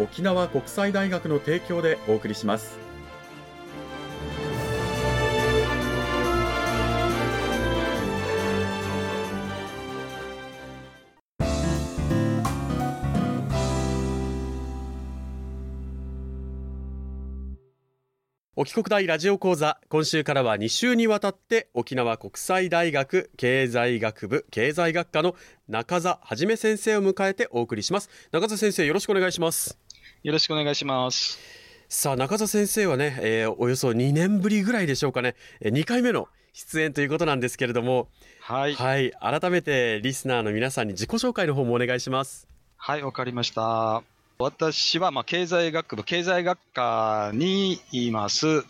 沖縄国際大学の提供でお送りします。沖国大ラジオ講座今週からは2週にわたって沖縄国際大学経済学部経済学科の中澤はじめ先生を迎えてお送りします。中澤先生よろしくお願いします。よろしくお願いします。さあ中澤先生はね、えー、およそ2年ぶりぐらいでしょうかね。2回目の出演ということなんですけれども。はい、はい、改めてリスナーの皆さんに自己紹介の方もお願いします。はいわかりました。私はまあ経済学部、経済学科にいます。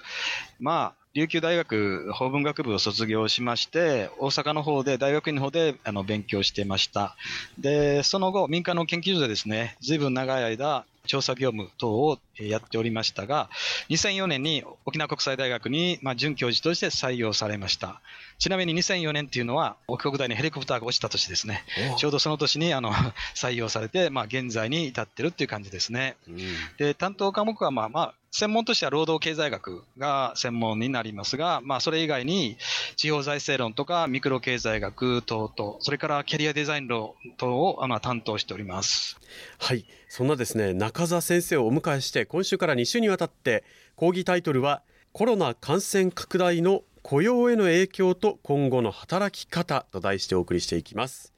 まあ、琉球大学法文学部を卒業しまして、大阪の方で、大学院の方であの勉強してました。で、その後、民間の研究所でですね、ずいぶん長い間、調査業務等をやっておりましたが、2004年に沖縄国際大学に、まあ、准教授として採用されました。ちなみに2004年っていうのは、沖国大にヘリコプターが落ちた年ですね。ちょうどその年にあの採用されて、まあ、現在に至ってるっていう感じですね。うん、で、担当科目は、まあまあ、専門としては労働経済学が専門になりますが、まあ、それ以外に地方財政論とかミクロ経済学等々、それからキャリアデザイン論等をまあ担当しております。はい。そんなですね、中澤先生をお迎えして、今週から2週にわたって、講義タイトルは、コロナ感染拡大の雇用への影響と今後の働き方と題してお送りしていきます。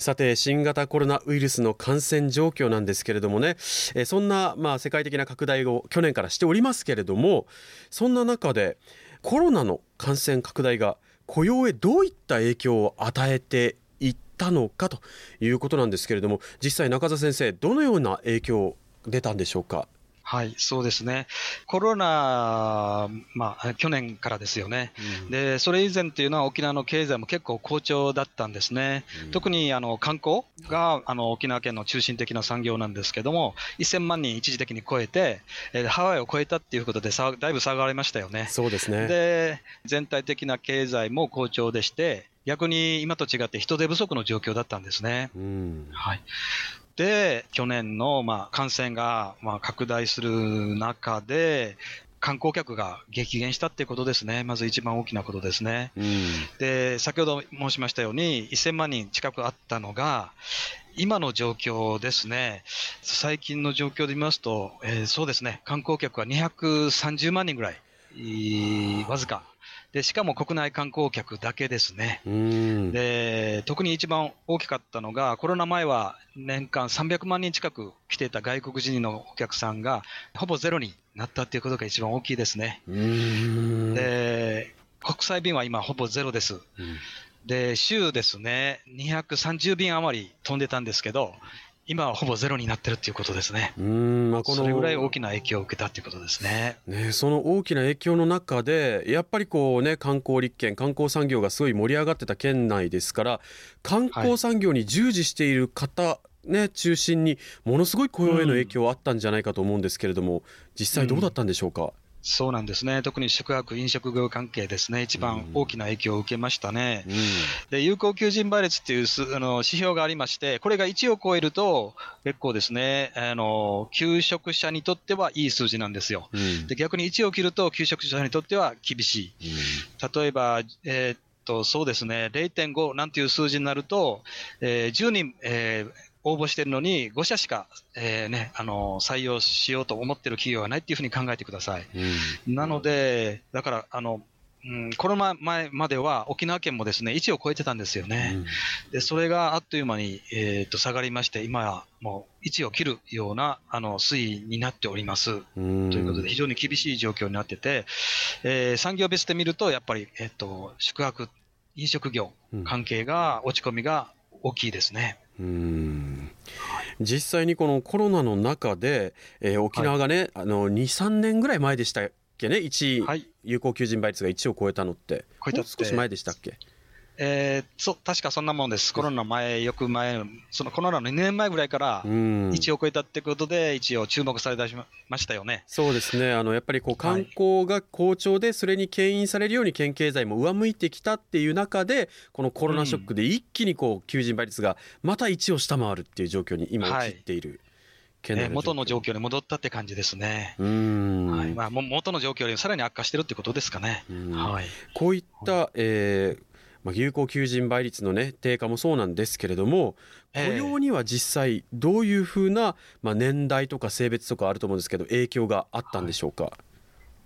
さて新型コロナウイルスの感染状況なんですけれどもね。えそんなまあ世界的な拡大を去年からしておりますけれどもそんな中でコロナの感染拡大が雇用へどういった影響を与えていったのかということなんですけれども実際中澤先生どのような影響出たんでしょうか？はい、そうですね。コロナ、まあ、去年からですよね。うん、で、それ以前っていうのは沖縄の経済も結構好調だったんですね。うん、特にあの観光があの沖縄県の中心的な産業なんですけども、1000万人一時的に超えて、えー、ハワイを超えたっていうことでさ、だいぶ下がりましたよね。そうですね。で、全体的な経済も好調でして、逆に今と違って人手不足の状況だったんですね。うん、はい。で、去年のまあ感染がまあ拡大する中で、観光客が激減したっていうことですね。まず一番大きなことですね。うん、で、先ほど申しましたように、1000万人近くあったのが、今の状況ですね。最近の状況で見ますと、えー、そうですね。観光客は230万人ぐらい、わずかで、しかも国内観光客だけですね。で、特に一番大きかったのが、コロナ前は年間300万人近く来ていた外国人のお客さんが、ほぼゼロになったっていうことが一番大きいですね。で、国際便は今ほぼゼロです。で、週ですね、230便余り飛んでたんですけど、今はほぼゼロになってるっていうことですね。うん、まあ、このそれぐらい大きな影響を受けたっていうことですね。ね、その大きな影響の中で、やっぱりこうね、観光立県、観光産業がすごい盛り上がってた県内ですから、観光産業に従事している方、はい、ね、中心にものすごい雇用への影響あったんじゃないかと思うんですけれども、うん、実際どうだったんでしょうか？うんそうなんですね。特に宿泊、飲食業関係ですね。一番大きな影響を受けましたね。うん、で、有効求人倍率っていうあの指標がありまして、これが1を超えると、結構ですね、あの、求職者にとってはいい数字なんですよ。うん、で、逆に1を切ると、求職者にとっては厳しい。うん、例えば、えーとそうですね、0.5なんていう数字になると、えー、10人、えー、応募してるのに5社しか、えーね、あの採用しようと思ってる企業がないっていうふうに考えてください。うん、なので、だからあの、うん、コロナ前までは沖縄県もですね1を超えてたんですよね、うん、でそれがあっという間に、えーと、下がりまして、今はもう1を切るようなあの推移になっております。ということで、非常に厳しい状況になってて、えー、産業別で見ると、やっぱり、えーと、宿泊、飲食業関係が、落ち込みが大きいですね。うん。実際にこのコロナの中で、えー、沖縄がね、はい、あの2、3年ぐらい前でしたけね、1、はい、有効求人倍率が1を超えたのって、超えた少し前でしたっけ？えー、そ確かそんなもんです、コロナ前、よく前、そのコロナの2年前ぐらいから1を超えたってことで、一応注目されだしましたよね。そうですね、あのやっぱりこう観光が好調で、それに牽引されるように県経済も上向いてきたっていう中で、このコロナショックで一気にこう求人倍率がまた1を下回るっていう状況に今、陥っている。はいね、元の状況に戻ったって感じですね。はい。まあ、元の状況よりさらに悪化してるってことですかね。はい、こういった、えーまあ、有効求人倍率の、ね、低下もそうなんですけれども、雇用には実際、どういうふうな、まあ、年代とか性別とかあると思うんですけど、影響があったんでしょうか？はい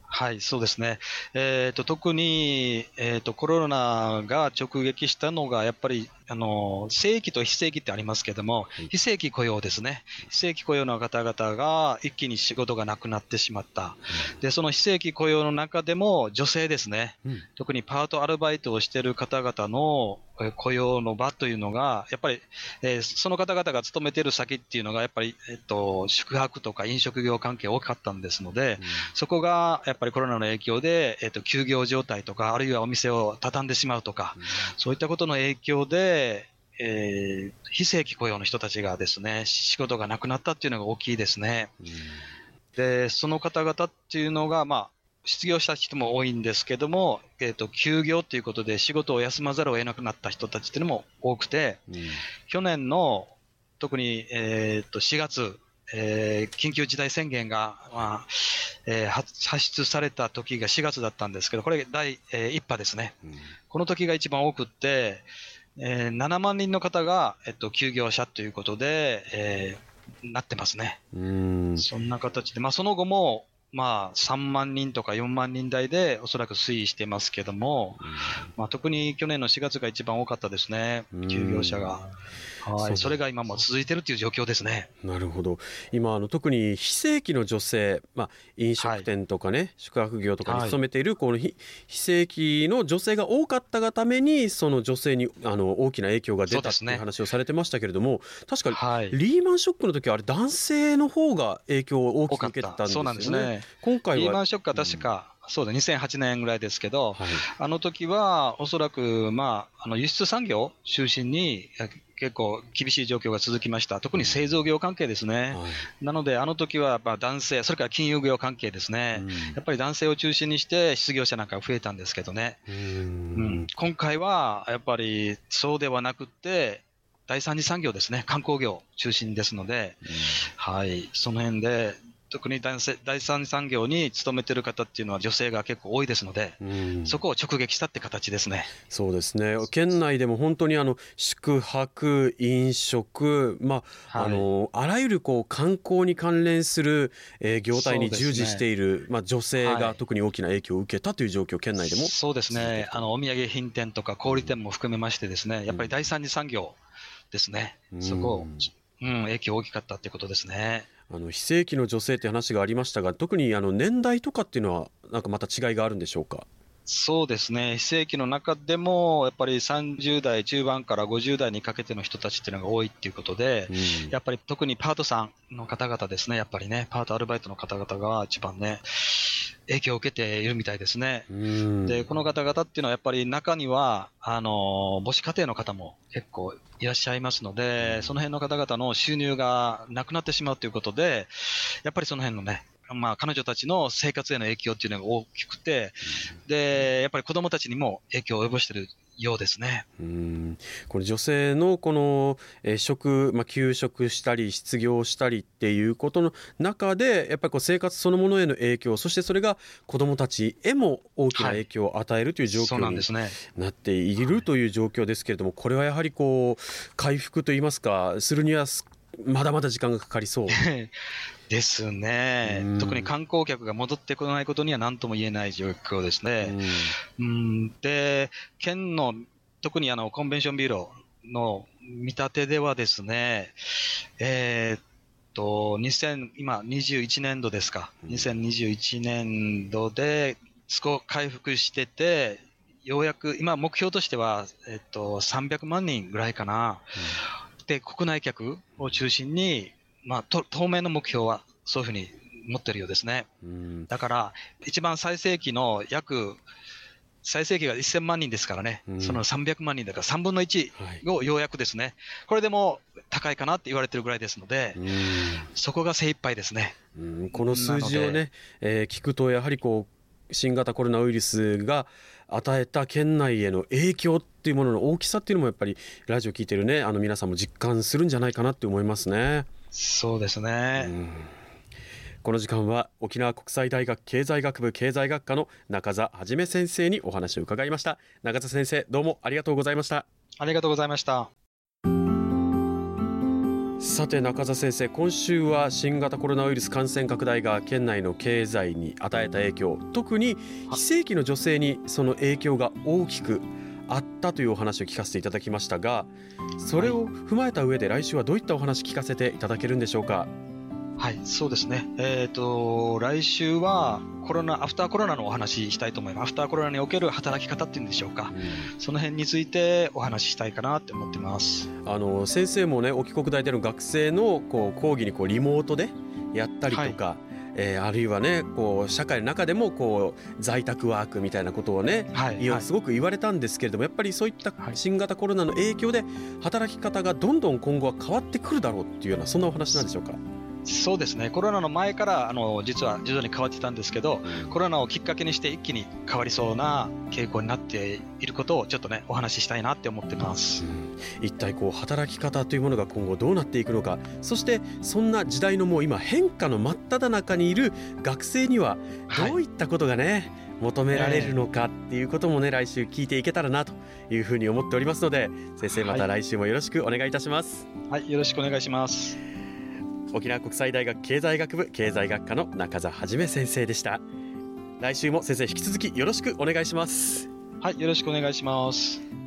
はい、そうですね。えっ、ー、と、特に、えっ、ー、と、コロナが直撃したのが、やっぱり、あの、正規と非正規ってありますけども、非正規雇用ですね。非正規雇用の方々が一気に仕事がなくなってしまった。で、その非正規雇用の中でも女性ですね。特にパートアルバイトをしている方々の雇用の場というのが、やっぱり、えー、その方々が勤めている先っていうのが、やっぱり、えっと、宿泊とか飲食業関係多かったんですので、うん、そこがやっぱりコロナの影響で、えっと、休業状態とか、あるいはお店を畳んでしまうとか、うん、そういったことの影響で、えー、非正規雇用の人たちがですね、仕事がなくなったっていうのが大きいですね。うん、で、その方々っていうのが、まあ、失業した人も多いんですけども、えーと、休業ということで仕事を休まざるを得なくなった人たちっていうのも多くて、うん、去年の特に、えーと、4月、えー、緊急事態宣言が、まあえー、発出された時が4月だったんですけど、これ第、えー、1波ですね、うん、この時が一番多くって、えー、7万人の方が、えっと、休業者ということで、えー、なってますね。うん。そんな形で、まあ、その後もまあ、3万人とか4万人台でおそらく推移してますけども、うん、まあ、特に去年の4月が一番多かったですね、休業者が。はい、それが今も続いてるという状況ですね。なるほど。今あの特に非正規の女性、まあ飲食店とかね、はい、宿泊業とかに勤めているこの非,、非正規の女性が多かったがためにその女性にあの大きな影響が出たっていう話をされてましたけれども、確かにリーマンショックの時はあれ男性の方が影響を大きく受けたんですよね。そうなんですね。今回はリーマンショックは確か、うんそうだ、2008年ぐらいですけど、はい、あの時はおそらく、まあ、あの輸出産業中心に結構厳しい状況が続きました。特に製造業関係ですね。はい、なので、あの時はやっぱ男性、それから金融業関係ですね、うん、やっぱり男性を中心にして失業者なんか増えたんですけどね。うん、今回はやっぱりそうではなくて、第三次産業ですね、観光業中心ですので、はい、その辺で特に第三産業に勤めてる方っていうのは女性が結構多いですので、うん、そこを直撃したって形ですね。そうですね。県内でも本当にあの宿泊、飲食、まあ、はい、あのあらゆるこう観光に関連する、えー、業態に従事している、ね、まあ女性が特に大きな影響を受けたという状況、県内でもそうですね。あのお土産品店とか小売店も含めましてですね、やっぱり第三次産業ですね。うん、そこを、うん、影響大きかったっていうことですね。あの非正規の女性って話がありましたが特にあの年代とかっていうのはなんかまた違いがあるんでしょうか？そうですね、非正規の中でも、やっぱり30代中盤から50代にかけての人たちっていうのが多いっていうことで、うん、やっぱり特にパートさんの方々ですね、やっぱりね、パートアルバイトの方々が一番ね、影響を受けているみたいですね。で、この方々っていうのはやっぱり中には、あの、母子家庭の方も結構いらっしゃいますので、その辺の方々の収入がなくなってしまうということで、やっぱりその辺のね、まあ、彼女たちの生活への影響っていうのが大きくて、で、やっぱり子供たちにも影響を及ぼしてるようですね。うんこれ女性のこの、え職、まあ、休職したり失業したりっていうことの中でやっぱりこう生活そのものへの影響そしてそれが子どもたちへも大きな影響を与えるという状況になっているという状況ですけれどもこれはやはりこう回復といいますかするにはまだまだ時間がかかりそう。ですね、特に観光客が戻ってこないことには何とも言えない状況ですね。うん。で、県の特にあのコンベンションビューローの見立てではですね、えー、っと、2000、今21年度ですか、2021年度で少し回復してて、ようやく、今目標としては、えっと、300万人ぐらいかな。うん、で、国内客を中心に、まあ、当面の目標はそういうふうに持ってるようですね。うん、だから、一番最盛期の約、最盛期が1000万人ですからね、うん、その300万人だから3分の1をようやくですね、はい、これでも高いかなって言われてるぐらいですので、うん、そこが精一杯ですね。この数字をね、えー、聞くと、やはりこう、新型コロナウイルスが与えた県内への影響っていうものの大きさっていうのもやっぱりラジオ聞いてるねあの皆さんも実感するんじゃないかなって思いますね。そうですね、この時間は沖縄国際大学経済学部経済学科の中澤はじめ先生にお話を伺いました。中澤先生どうもありがとうございました。ありがとうございました。さて中澤先生今週は新型コロナウイルス感染拡大が県内の経済に与えた影響特に非正規の女性にその影響が大きくあったというお話を聞かせていただきましたがそれを踏まえた上で来週はどういったお話聞かせていただけるんでしょうか？はい、そうですね。えっ、ー、と、来週はコロナ、アフターコロナのお話ししたいと思います。アフターコロナにおける働き方っていうんでしょうか。うん、その辺についてお話ししたいかなって思ってます。あの、先生もね、沖国大での学生のこう講義にこうリモートでやったりとか、はいえー、あるいはねこう社会の中でもこう在宅ワークみたいなことをね、はいはい、すごく言われたんですけれどもやっぱりそういった新型コロナの影響で働き方がどんどん今後は変わってくるだろうっていうようなそんなお話なんでしょうか？そうですね、コロナの前からあの実は徐々に変わってたんですけど、コロナをきっかけにして一気に変わりそうな傾向になっていることをちょっとね、お話ししたいなって思ってます、うん、一体こう働き方というものが今後どうなっていくのか、そしてそんな時代のもう今、変化の真っ只中にいる学生には、どういったことがね、はい求められるのかっていうこともね、来週聞いていけたらなというふうに思っておりますので先生また来週もよろしくお願いいたします、はい、はい、よろしくお願いします沖縄国際大学経済学部経済学科の中澤はじめ先生でした。来週も先生引き続きよろしくお願いします。はいよろしくお願いします。